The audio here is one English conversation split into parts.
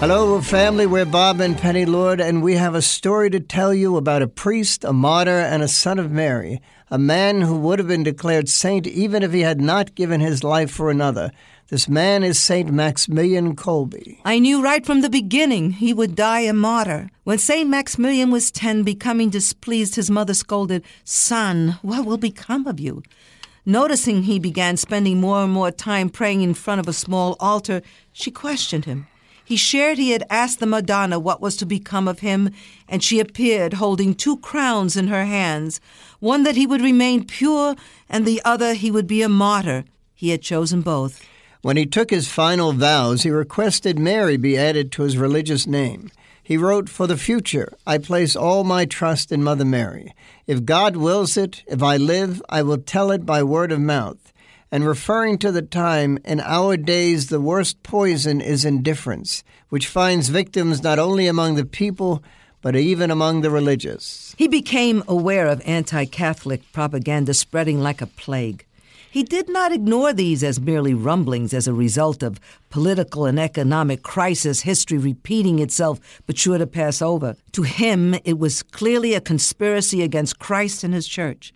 Hello, family. We're Bob and Penny Lord, and we have a story to tell you about a priest, a martyr, and a son of Mary, a man who would have been declared saint even if he had not given his life for another. This man is Saint Maximilian Kolbe. I knew right from the beginning he would die a martyr. When Saint Maximilian was ten, becoming displeased, his mother scolded, Son, what will become of you? Noticing he began spending more and more time praying in front of a small altar, she questioned him. He shared he had asked the Madonna what was to become of him, and she appeared holding two crowns in her hands one that he would remain pure, and the other he would be a martyr. He had chosen both. When he took his final vows, he requested Mary be added to his religious name. He wrote, For the future, I place all my trust in Mother Mary. If God wills it, if I live, I will tell it by word of mouth and referring to the time, in our days the worst poison is indifference, which finds victims not only among the people, but even among the religious. He became aware of anti Catholic propaganda spreading like a plague. He did not ignore these as merely rumblings as a result of political and economic crisis, history repeating itself but sure to pass over. To him, it was clearly a conspiracy against Christ and his church.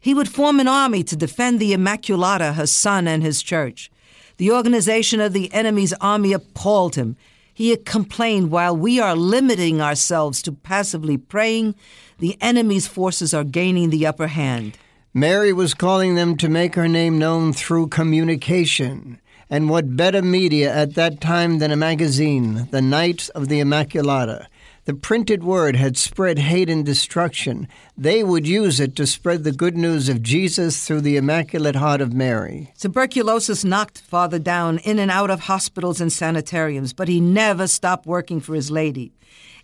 He would form an army to defend the Immaculata, her son, and his church. The organization of the enemy's army appalled him. He complained while we are limiting ourselves to passively praying, the enemy's forces are gaining the upper hand. Mary was calling them to make her name known through communication. And what better media at that time than a magazine, The Knights of the Immaculata? The printed word had spread hate and destruction. They would use it to spread the good news of Jesus through the Immaculate Heart of Mary. Tuberculosis knocked Father down in and out of hospitals and sanitariums, but he never stopped working for his lady.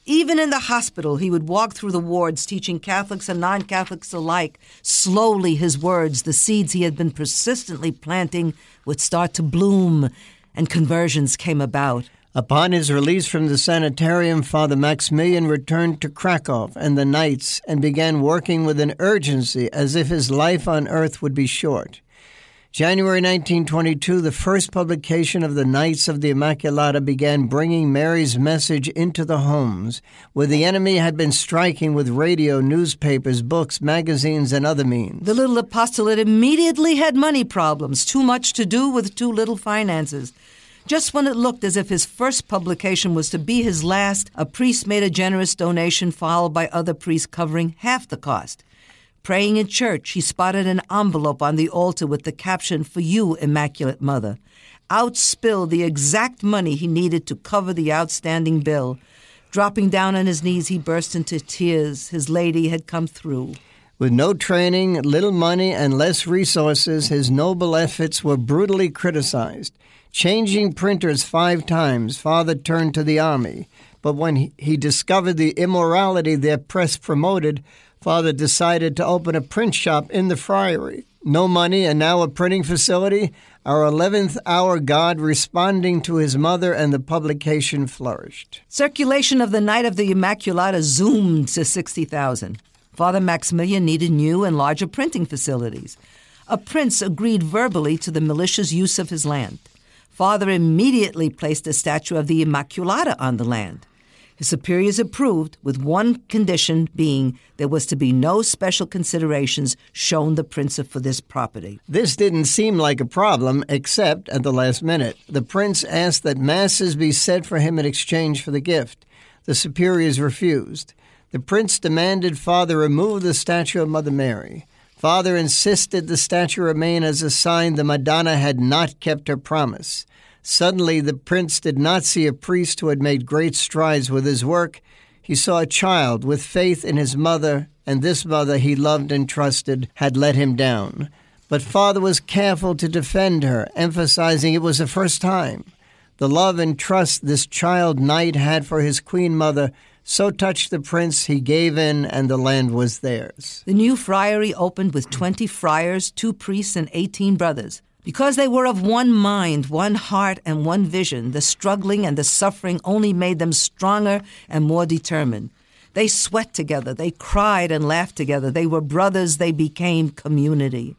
Even in the hospital, he would walk through the wards teaching Catholics and non Catholics alike. Slowly, his words, the seeds he had been persistently planting, would start to bloom, and conversions came about. Upon his release from the sanitarium, Father Maximilian returned to Krakow and the Knights and began working with an urgency as if his life on earth would be short. January 1922, the first publication of the Knights of the Immaculata began bringing Mary's message into the homes, where the enemy had been striking with radio, newspapers, books, magazines, and other means. The little apostolate immediately had money problems, too much to do with too little finances. Just when it looked as if his first publication was to be his last, a priest made a generous donation, followed by other priests covering half the cost. Praying in church, he spotted an envelope on the altar with the caption, For you, Immaculate Mother. Out spilled the exact money he needed to cover the outstanding bill. Dropping down on his knees, he burst into tears. His lady had come through. With no training, little money, and less resources, his noble efforts were brutally criticized. Changing printers five times, Father turned to the army. But when he discovered the immorality their press promoted, Father decided to open a print shop in the friary. No money and now a printing facility. Our 11th hour God responding to his mother, and the publication flourished. Circulation of the Knight of the Immaculata zoomed to 60,000. Father Maximilian needed new and larger printing facilities. A prince agreed verbally to the militia's use of his land. Father immediately placed a statue of the Immaculata on the land. His superiors approved, with one condition being there was to be no special considerations shown the prince for this property. This didn't seem like a problem, except at the last minute. The prince asked that masses be said for him in exchange for the gift. The superiors refused. The prince demanded Father remove the statue of Mother Mary. Father insisted the statue remain as a sign the Madonna had not kept her promise. Suddenly, the prince did not see a priest who had made great strides with his work. He saw a child with faith in his mother, and this mother he loved and trusted had let him down. But Father was careful to defend her, emphasizing it was the first time. The love and trust this child knight had for his queen mother so touched the prince, he gave in, and the land was theirs. The new friary opened with 20 friars, two priests, and 18 brothers. Because they were of one mind, one heart, and one vision, the struggling and the suffering only made them stronger and more determined. They sweat together, they cried and laughed together. They were brothers, they became community.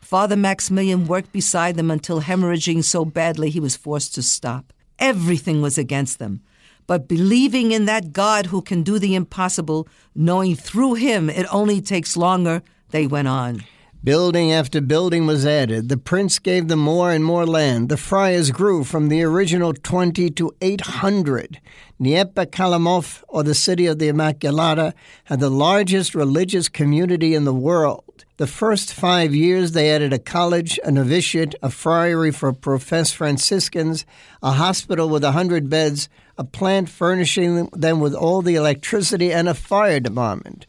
Father Maximilian worked beside them until hemorrhaging so badly he was forced to stop. Everything was against them but believing in that God who can do the impossible, knowing through him it only takes longer, they went on. Building after building was added. The prince gave them more and more land. The friars grew from the original 20 to 800. Niepokalanów, or the city of the Immaculata, had the largest religious community in the world. The first five years, they added a college, a novitiate, a friary for professed Franciscans, a hospital with a hundred beds, a plant furnishing them with all the electricity, and a fire department.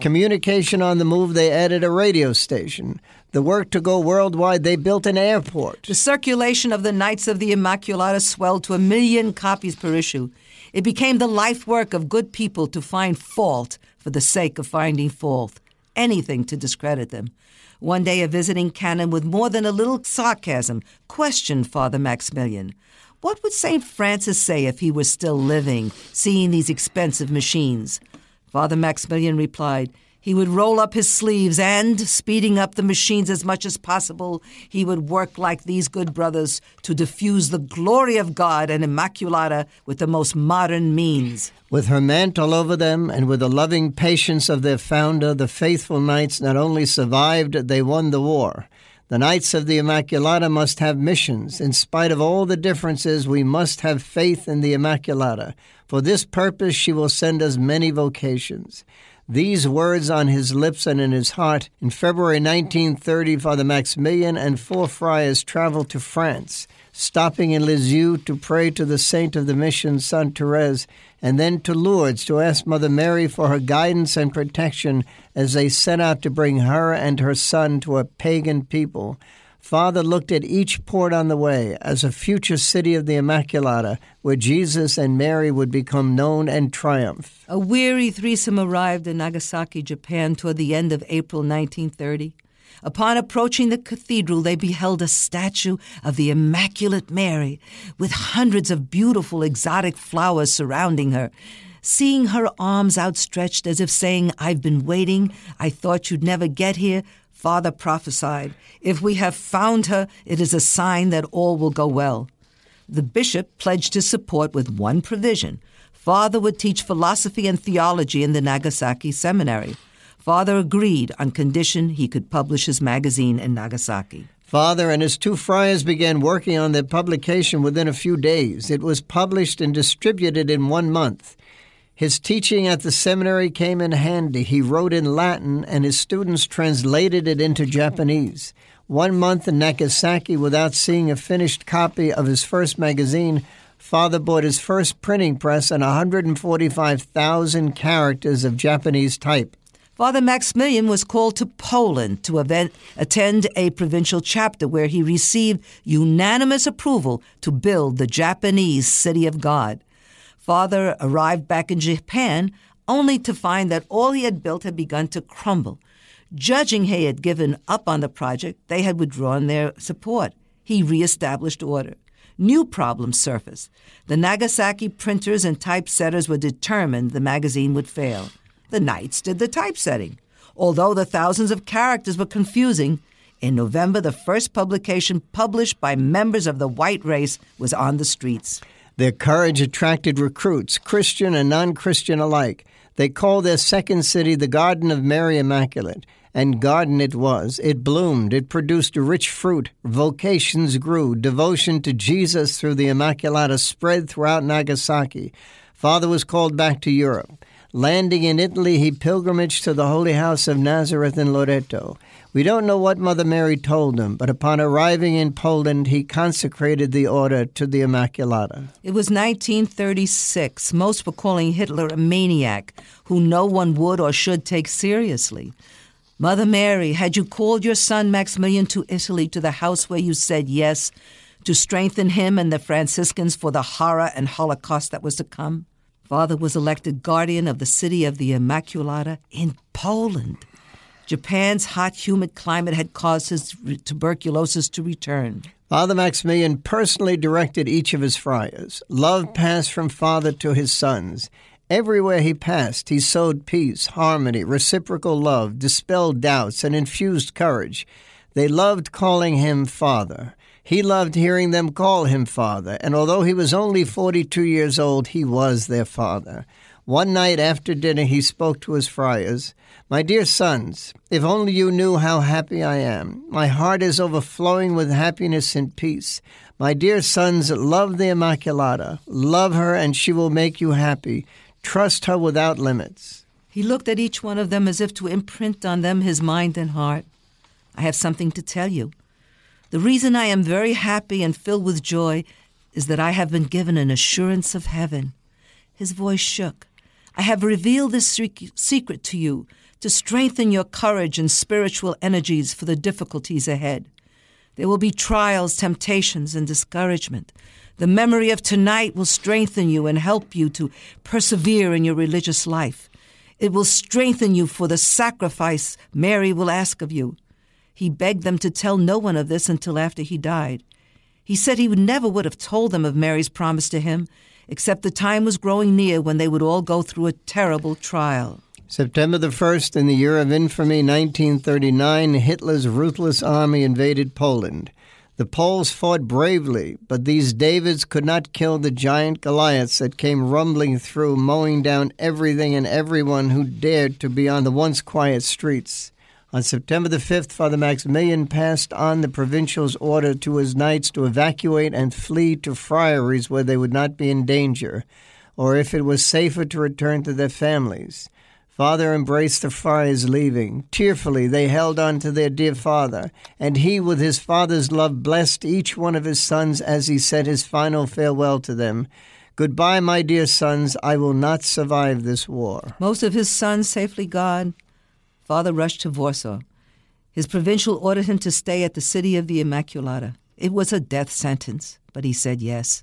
Communication on the move, they added a radio station. The work to go worldwide, they built an airport. The circulation of the Knights of the Immaculata swelled to a million copies per issue. It became the life work of good people to find fault for the sake of finding fault, anything to discredit them. One day, a visiting canon with more than a little sarcasm questioned Father Maximilian. What would St. Francis say if he were still living, seeing these expensive machines? Father Maximilian replied, he would roll up his sleeves and, speeding up the machines as much as possible, he would work like these good brothers to diffuse the glory of God and Immaculata with the most modern means. With her mantle over them and with the loving patience of their founder, the faithful knights not only survived, they won the war. The Knights of the Immaculata must have missions. In spite of all the differences, we must have faith in the Immaculata. For this purpose, she will send us many vocations. These words on his lips and in his heart, in February 1930, Father Maximilian and four friars traveled to France, stopping in Lisieux to pray to the saint of the mission, Saint Therese, and then to Lourdes to ask Mother Mary for her guidance and protection as they set out to bring her and her son to a pagan people. Father looked at each port on the way as a future city of the Immaculata, where Jesus and Mary would become known and triumph. A weary threesome arrived in Nagasaki, Japan, toward the end of April 1930. Upon approaching the cathedral, they beheld a statue of the Immaculate Mary with hundreds of beautiful exotic flowers surrounding her. Seeing her arms outstretched as if saying, I've been waiting, I thought you'd never get here, Father prophesied, If we have found her, it is a sign that all will go well. The bishop pledged his support with one provision. Father would teach philosophy and theology in the Nagasaki seminary. Father agreed on condition he could publish his magazine in Nagasaki. Father and his two friars began working on their publication within a few days. It was published and distributed in one month. His teaching at the seminary came in handy. He wrote in Latin, and his students translated it into Japanese. One month in Nagasaki without seeing a finished copy of his first magazine, Father bought his first printing press and 145,000 characters of Japanese type. Father Maximilian was called to Poland to event, attend a provincial chapter where he received unanimous approval to build the Japanese City of God. Father arrived back in Japan only to find that all he had built had begun to crumble. Judging he had given up on the project, they had withdrawn their support. He reestablished order. New problems surfaced. The Nagasaki printers and typesetters were determined the magazine would fail. The Knights did the typesetting. Although the thousands of characters were confusing, in November, the first publication published by members of the white race was on the streets. Their courage attracted recruits, Christian and non Christian alike. They called their second city the Garden of Mary Immaculate. And garden it was. It bloomed. It produced rich fruit. Vocations grew. Devotion to Jesus through the Immaculata spread throughout Nagasaki. Father was called back to Europe. Landing in Italy, he pilgrimaged to the Holy House of Nazareth in Loreto. We don't know what Mother Mary told him, but upon arriving in Poland, he consecrated the order to the Immaculata. It was 1936. Most were calling Hitler a maniac who no one would or should take seriously. Mother Mary, had you called your son Maximilian to Italy, to the house where you said yes, to strengthen him and the Franciscans for the horror and Holocaust that was to come? Father was elected guardian of the city of the Immaculata in Poland. Japan's hot, humid climate had caused his tuberculosis to return. Father Maximilian personally directed each of his friars. Love passed from father to his sons. Everywhere he passed, he sowed peace, harmony, reciprocal love, dispelled doubts, and infused courage. They loved calling him Father. He loved hearing them call him father, and although he was only 42 years old, he was their father. One night after dinner, he spoke to his friars My dear sons, if only you knew how happy I am. My heart is overflowing with happiness and peace. My dear sons, love the Immaculata. Love her, and she will make you happy. Trust her without limits. He looked at each one of them as if to imprint on them his mind and heart. I have something to tell you. The reason I am very happy and filled with joy is that I have been given an assurance of heaven. His voice shook. I have revealed this secret to you to strengthen your courage and spiritual energies for the difficulties ahead. There will be trials, temptations, and discouragement. The memory of tonight will strengthen you and help you to persevere in your religious life. It will strengthen you for the sacrifice Mary will ask of you. He begged them to tell no one of this until after he died. He said he never would have told them of Mary's promise to him except the time was growing near when they would all go through a terrible trial. September the 1st, in the year of infamy 1939, Hitler's ruthless army invaded Poland. The Poles fought bravely, but these Davids could not kill the giant Goliaths that came rumbling through, mowing down everything and everyone who dared to be on the once quiet streets. On September the 5th, Father Maximilian passed on the provincial's order to his knights to evacuate and flee to friaries where they would not be in danger, or if it was safer to return to their families. Father embraced the friars leaving. Tearfully they held on to their dear father, and he, with his father's love, blessed each one of his sons as he said his final farewell to them. Goodbye, my dear sons. I will not survive this war. Most of his sons safely gone, Father rushed to Warsaw. His provincial ordered him to stay at the city of the Immaculata. It was a death sentence, but he said yes.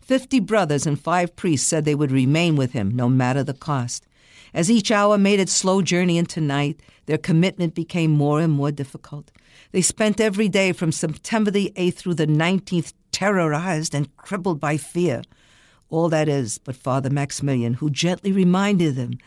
Fifty brothers and five priests said they would remain with him, no matter the cost. As each hour made its slow journey into night, their commitment became more and more difficult. They spent every day from September the 8th through the 19th terrorized and crippled by fear. All that is but Father Maximilian, who gently reminded them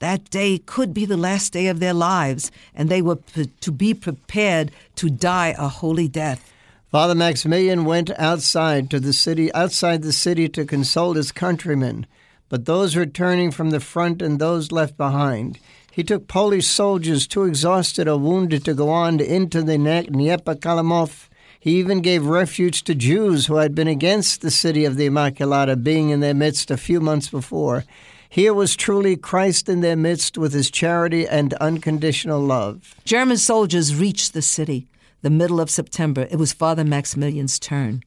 that day could be the last day of their lives, and they were to be prepared to die a holy death. Father Maximilian went outside to the city, outside the city to console his countrymen, but those returning from the front and those left behind. He took Polish soldiers too exhausted or wounded to go on into the Niepokalanów. He even gave refuge to Jews who had been against the city of the Immaculata being in their midst a few months before. Here was truly Christ in their midst with his charity and unconditional love. German soldiers reached the city. The middle of September, it was Father Maximilian's turn.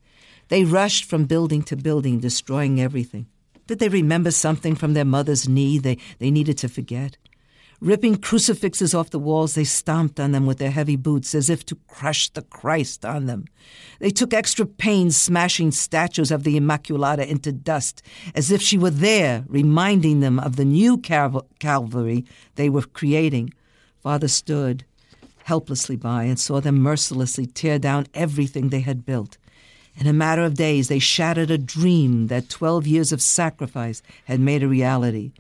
They rushed from building to building, destroying everything. Did they remember something from their mother's knee they, they needed to forget? Ripping crucifixes off the walls, they stomped on them with their heavy boots as if to crush the Christ on them. They took extra pains smashing statues of the Immaculata into dust, as if she were there, reminding them of the new Cal- Calvary they were creating. Father stood helplessly by and saw them mercilessly tear down everything they had built. In a matter of days, they shattered a dream that 12 years of sacrifice had made a reality.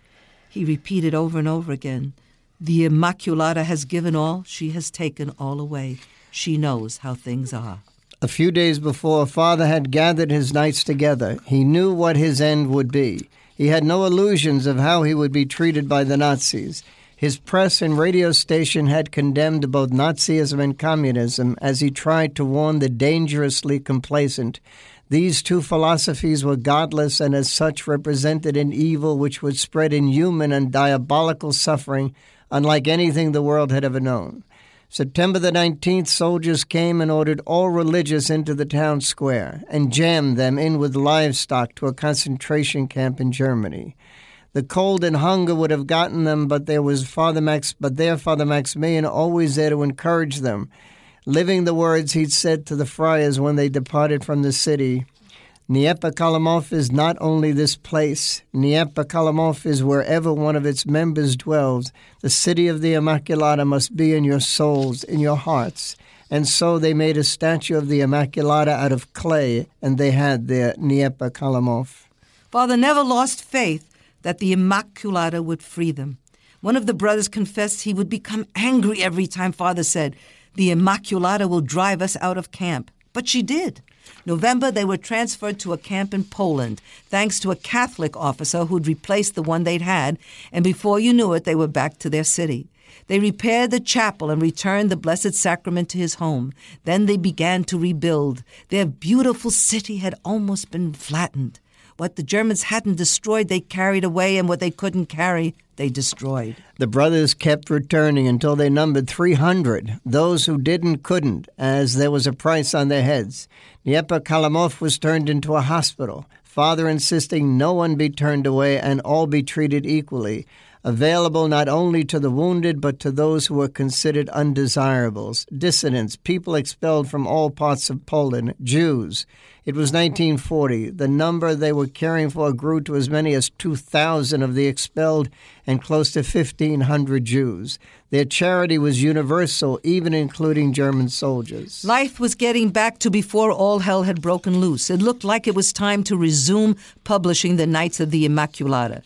He repeated over and over again the Immaculata has given all, she has taken all away. She knows how things are. A few days before, Father had gathered his knights together. He knew what his end would be. He had no illusions of how he would be treated by the Nazis. His press and radio station had condemned both Nazism and communism as he tried to warn the dangerously complacent. These two philosophies were godless and as such represented an evil which would spread inhuman and diabolical suffering unlike anything the world had ever known. September the 19th, soldiers came and ordered all religious into the town square and jammed them in with livestock to a concentration camp in Germany. The cold and hunger would have gotten them, but there was Father Max, but there Father Maximilian always there to encourage them, living the words he'd said to the friars when they departed from the city. Niepokalanów is not only this place. Niepokalanów is wherever one of its members dwells. The city of the Immaculata must be in your souls, in your hearts. And so they made a statue of the Immaculata out of clay, and they had their Niepokalanów. Father never lost faith that the Immaculata would free them. One of the brothers confessed he would become angry every time Father said, The Immaculata will drive us out of camp. But she did. November, they were transferred to a camp in Poland, thanks to a Catholic officer who'd replaced the one they'd had, and before you knew it, they were back to their city. They repaired the chapel and returned the Blessed Sacrament to his home. Then they began to rebuild. Their beautiful city had almost been flattened. What the Germans hadn't destroyed, they carried away, and what they couldn't carry, they destroyed. The brothers kept returning until they numbered 300. Those who didn't couldn't, as there was a price on their heads. Dnieper was turned into a hospital, father insisting no one be turned away and all be treated equally available not only to the wounded but to those who were considered undesirables, dissidents, people expelled from all parts of Poland, Jews. It was 1940. The number they were caring for grew to as many as 2,000 of the expelled and close to 1,500 Jews. Their charity was universal, even including German soldiers. Life was getting back to before all hell had broken loose. It looked like it was time to resume publishing the Knights of the Immaculata.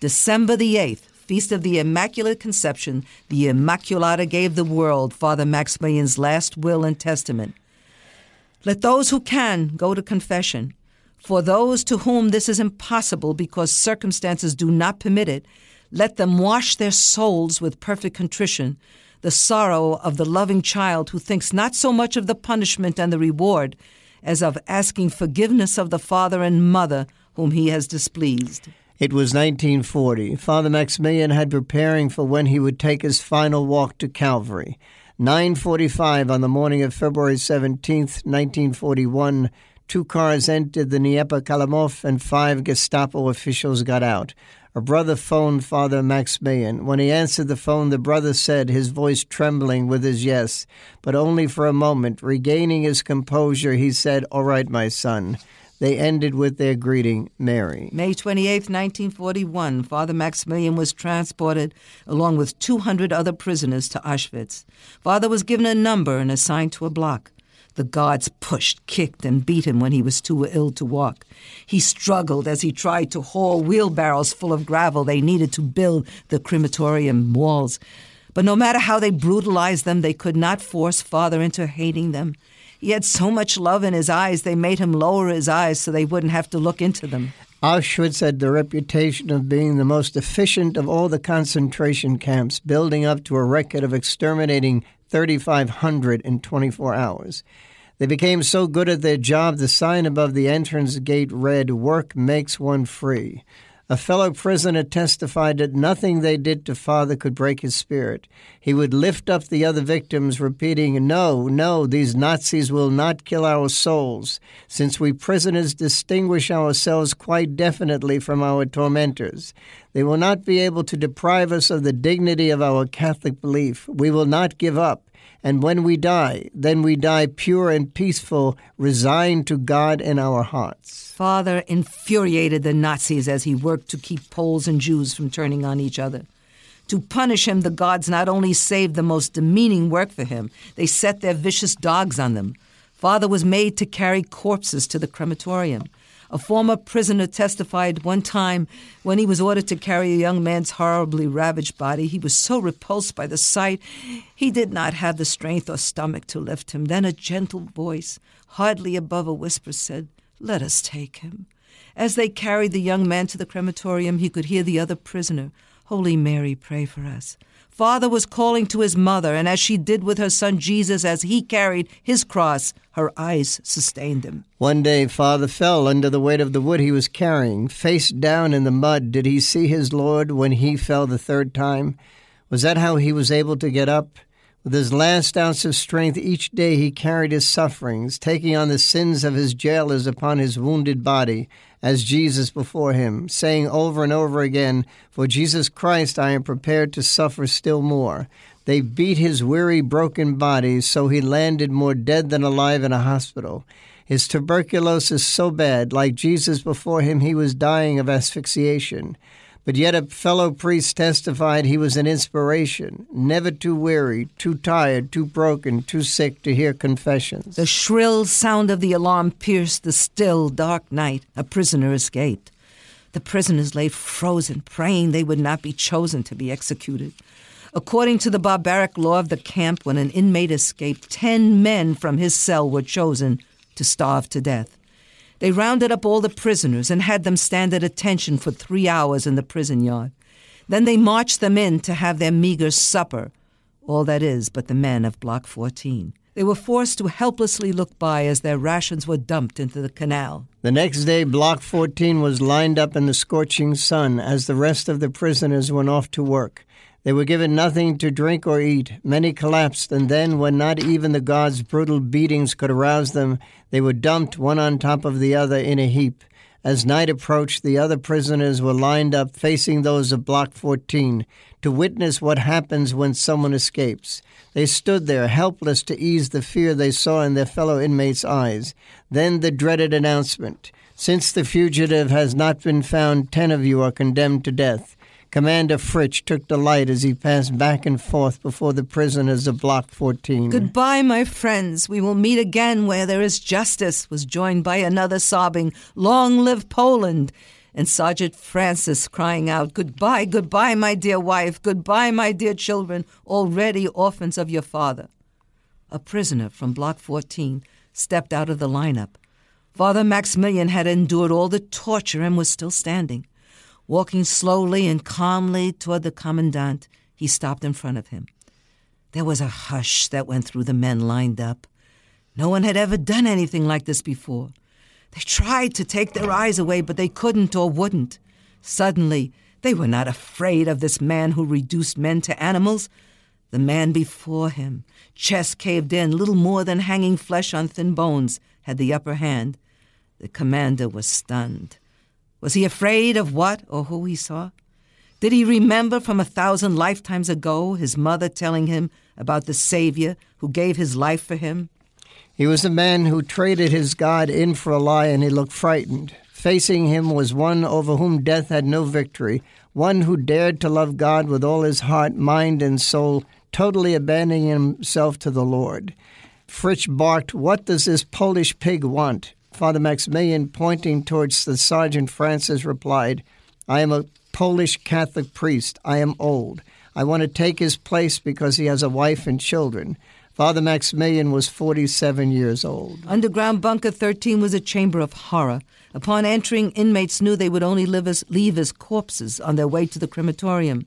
December the 8th, Feast of the Immaculate Conception, the Immaculata gave the world Father Maximilian's last will and testament. Let those who can go to confession. For those to whom this is impossible because circumstances do not permit it, let them wash their souls with perfect contrition, the sorrow of the loving child who thinks not so much of the punishment and the reward as of asking forgiveness of the father and mother whom he has displeased. It was 1940. Father Maximilian had preparing for when he would take his final walk to Calvary. 9:45 on the morning of February 17, 1941, two cars entered the Niepokalanów and five Gestapo officials got out. A brother phoned Father Maximilian. When he answered the phone, the brother said, his voice trembling with his yes, but only for a moment. Regaining his composure, he said, All right, my son. They ended with their greeting, Mary. May 28, 1941, Father Maximilian was transported along with 200 other prisoners to Auschwitz. Father was given a number and assigned to a block. The guards pushed, kicked, and beat him when he was too ill to walk. He struggled as he tried to haul wheelbarrows full of gravel they needed to build the crematorium walls. But no matter how they brutalized them, they could not force Father into hating them. He had so much love in his eyes, they made him lower his eyes so they wouldn't have to look into them. Auschwitz had the reputation of being the most efficient of all the concentration camps, building up to a record of exterminating 3,500 in 24 hours. They became so good at their job, the sign above the entrance gate read, Work makes one free. A fellow prisoner testified that nothing they did to father could break his spirit. He would lift up the other victims, repeating, No, no, these Nazis will not kill our souls, since we prisoners distinguish ourselves quite definitely from our tormentors. They will not be able to deprive us of the dignity of our Catholic belief. We will not give up. And when we die, then we die pure and peaceful, resigned to God in our hearts. Father infuriated the Nazis as he worked to keep Poles and Jews from turning on each other. To punish him, the gods not only saved the most demeaning work for him, they set their vicious dogs on them. Father was made to carry corpses to the crematorium. A former prisoner testified one time when he was ordered to carry a young man's horribly ravaged body, he was so repulsed by the sight, he did not have the strength or stomach to lift him. Then a gentle voice, hardly above a whisper, said, Let us take him. As they carried the young man to the crematorium, he could hear the other prisoner, Holy Mary, pray for us. Father was calling to his mother, and as she did with her son Jesus as he carried his cross, her eyes sustained him. One day, Father fell under the weight of the wood he was carrying. Face down in the mud, did he see his Lord when he fell the third time? Was that how he was able to get up? With his last ounce of strength each day, he carried his sufferings, taking on the sins of his jailers upon his wounded body as Jesus before him, saying over and over again, For Jesus Christ I am prepared to suffer still more. They beat his weary, broken body, so he landed more dead than alive in a hospital. His tuberculosis so bad, like Jesus before him, he was dying of asphyxiation. But yet a fellow priest testified he was an inspiration, never too weary, too tired, too broken, too sick to hear confessions. The shrill sound of the alarm pierced the still, dark night. A prisoner escaped. The prisoners lay frozen, praying they would not be chosen to be executed. According to the barbaric law of the camp, when an inmate escaped, ten men from his cell were chosen to starve to death. They rounded up all the prisoners and had them stand at attention for three hours in the prison yard. Then they marched them in to have their meager supper, all that is but the men of Block 14. They were forced to helplessly look by as their rations were dumped into the canal. The next day, Block 14 was lined up in the scorching sun as the rest of the prisoners went off to work. They were given nothing to drink or eat. Many collapsed, and then, when not even the guards' brutal beatings could arouse them, they were dumped one on top of the other in a heap. As night approached, the other prisoners were lined up facing those of Block 14 to witness what happens when someone escapes. They stood there, helpless to ease the fear they saw in their fellow inmates' eyes. Then the dreaded announcement Since the fugitive has not been found, ten of you are condemned to death. Commander Fritzsch took delight as he passed back and forth before the prisoners of Block 14. Goodbye, my friends. We will meet again where there is justice, was joined by another sobbing, Long live Poland! And Sergeant Francis crying out, Goodbye, goodbye, my dear wife, goodbye, my dear children, already orphans of your father. A prisoner from Block 14 stepped out of the lineup. Father Maximilian had endured all the torture and was still standing. Walking slowly and calmly toward the commandant, he stopped in front of him. There was a hush that went through the men lined up. No one had ever done anything like this before. They tried to take their eyes away, but they couldn't or wouldn't. Suddenly, they were not afraid of this man who reduced men to animals. The man before him, chest caved in, little more than hanging flesh on thin bones, had the upper hand. The commander was stunned. Was he afraid of what or who he saw? Did he remember from a thousand lifetimes ago his mother telling him about the Savior who gave his life for him? He was a man who traded his God in for a lie, and he looked frightened. Facing him was one over whom death had no victory, one who dared to love God with all his heart, mind, and soul, totally abandoning himself to the Lord. Fritzsch barked, What does this Polish pig want? Father Maximilian, pointing towards the Sergeant Francis, replied, I am a Polish Catholic priest. I am old. I want to take his place because he has a wife and children. Father Maximilian was 47 years old. Underground Bunker 13 was a chamber of horror. Upon entering, inmates knew they would only as, leave as corpses on their way to the crematorium.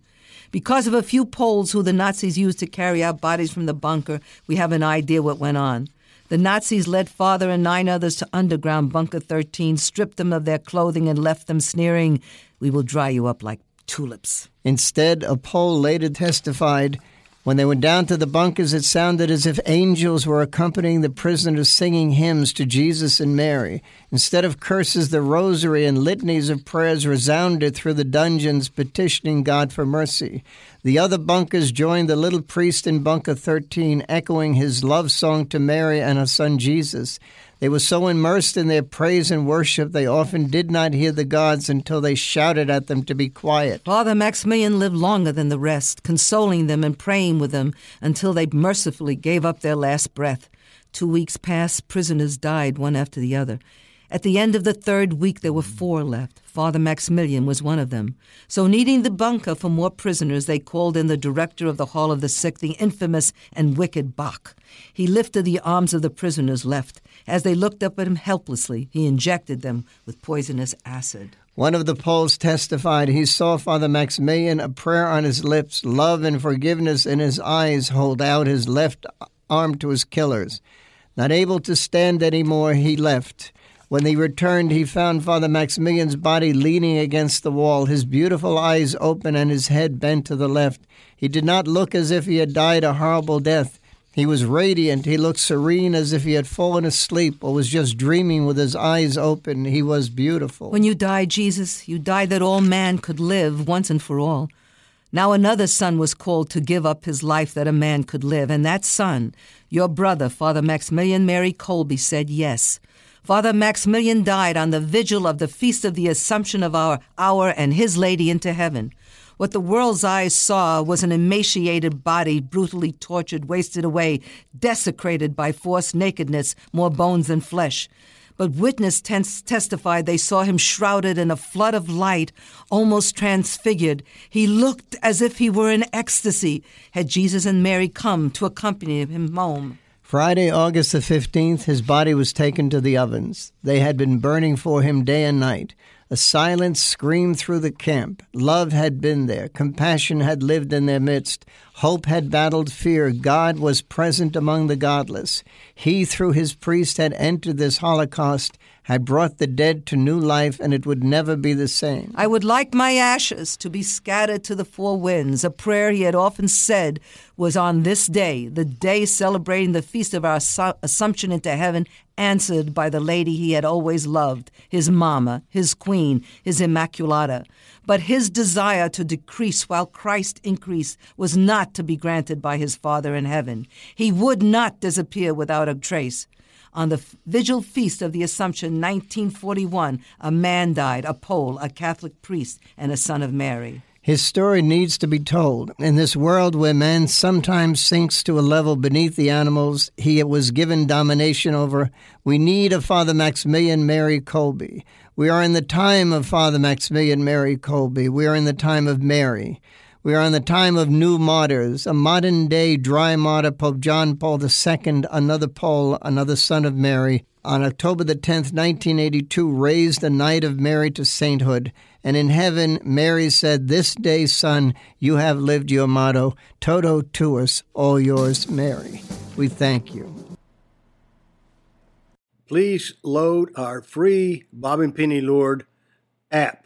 Because of a few Poles who the Nazis used to carry out bodies from the bunker, we have an idea what went on. The Nazis led Father and nine others to underground Bunker 13, stripped them of their clothing, and left them sneering, We will dry you up like tulips. Instead, a Pole later testified when they went down to the bunkers, it sounded as if angels were accompanying the prisoners singing hymns to Jesus and Mary. Instead of curses, the rosary and litanies of prayers resounded through the dungeons, petitioning God for mercy. The other bunkers joined the little priest in bunker 13, echoing his love song to Mary and her son Jesus. They were so immersed in their praise and worship, they often did not hear the gods until they shouted at them to be quiet. Father Maximilian lived longer than the rest, consoling them and praying with them until they mercifully gave up their last breath. Two weeks passed, prisoners died one after the other. At the end of the third week, there were four left. Father Maximilian was one of them. So, needing the bunker for more prisoners, they called in the director of the Hall of the Sick, the infamous and wicked Bock. He lifted the arms of the prisoners left. As they looked up at him helplessly, he injected them with poisonous acid. One of the Poles testified he saw Father Maximilian, a prayer on his lips, love and forgiveness in his eyes, hold out his left arm to his killers. Not able to stand any more, he left. When he returned, he found Father Maximilian's body leaning against the wall, his beautiful eyes open and his head bent to the left. He did not look as if he had died a horrible death. He was radiant. He looked serene as if he had fallen asleep or was just dreaming with his eyes open. He was beautiful. When you die, Jesus, you die that all man could live once and for all. Now another son was called to give up his life that a man could live, and that son, your brother, Father Maximilian Mary Kolbe, said yes. Father Maximilian died on the vigil of the feast of the Assumption of our our and His Lady into heaven. What the world's eyes saw was an emaciated body brutally tortured, wasted away, desecrated by forced nakedness, more bones than flesh. But witness testified they saw him shrouded in a flood of light, almost transfigured. He looked as if he were in ecstasy. Had Jesus and Mary come to accompany him home? Friday, August the 15th, his body was taken to the ovens. They had been burning for him day and night. A silence screamed through the camp. Love had been there. Compassion had lived in their midst. Hope had battled fear. God was present among the godless. He, through his priest, had entered this Holocaust had brought the dead to new life, and it would never be the same. I would like my ashes to be scattered to the four winds, a prayer he had often said was on this day, the day celebrating the feast of our Assumption into heaven, answered by the lady he had always loved, his Mama, his Queen, his Immaculata. But his desire to decrease while Christ increased was not to be granted by his Father in heaven. He would not disappear without a trace. On the vigil feast of the Assumption, 1941, a man died, a Pole, a Catholic priest, and a son of Mary. His story needs to be told. In this world where man sometimes sinks to a level beneath the animals he was given domination over, we need a Father Maximilian Mary Kolbe. We are in the time of Father Maximilian Mary Kolbe. We are in the time of Mary. We are in the time of new martyrs, a modern day dry martyr, Pope John Paul II, another Paul, another son of Mary. On October the 10th, 1982, raised the Knight of Mary to sainthood. And in heaven, Mary said, This day, son, you have lived your motto, Totus tuus, all yours, Mary. We thank you. Please load our free Bob and Penny Lord app.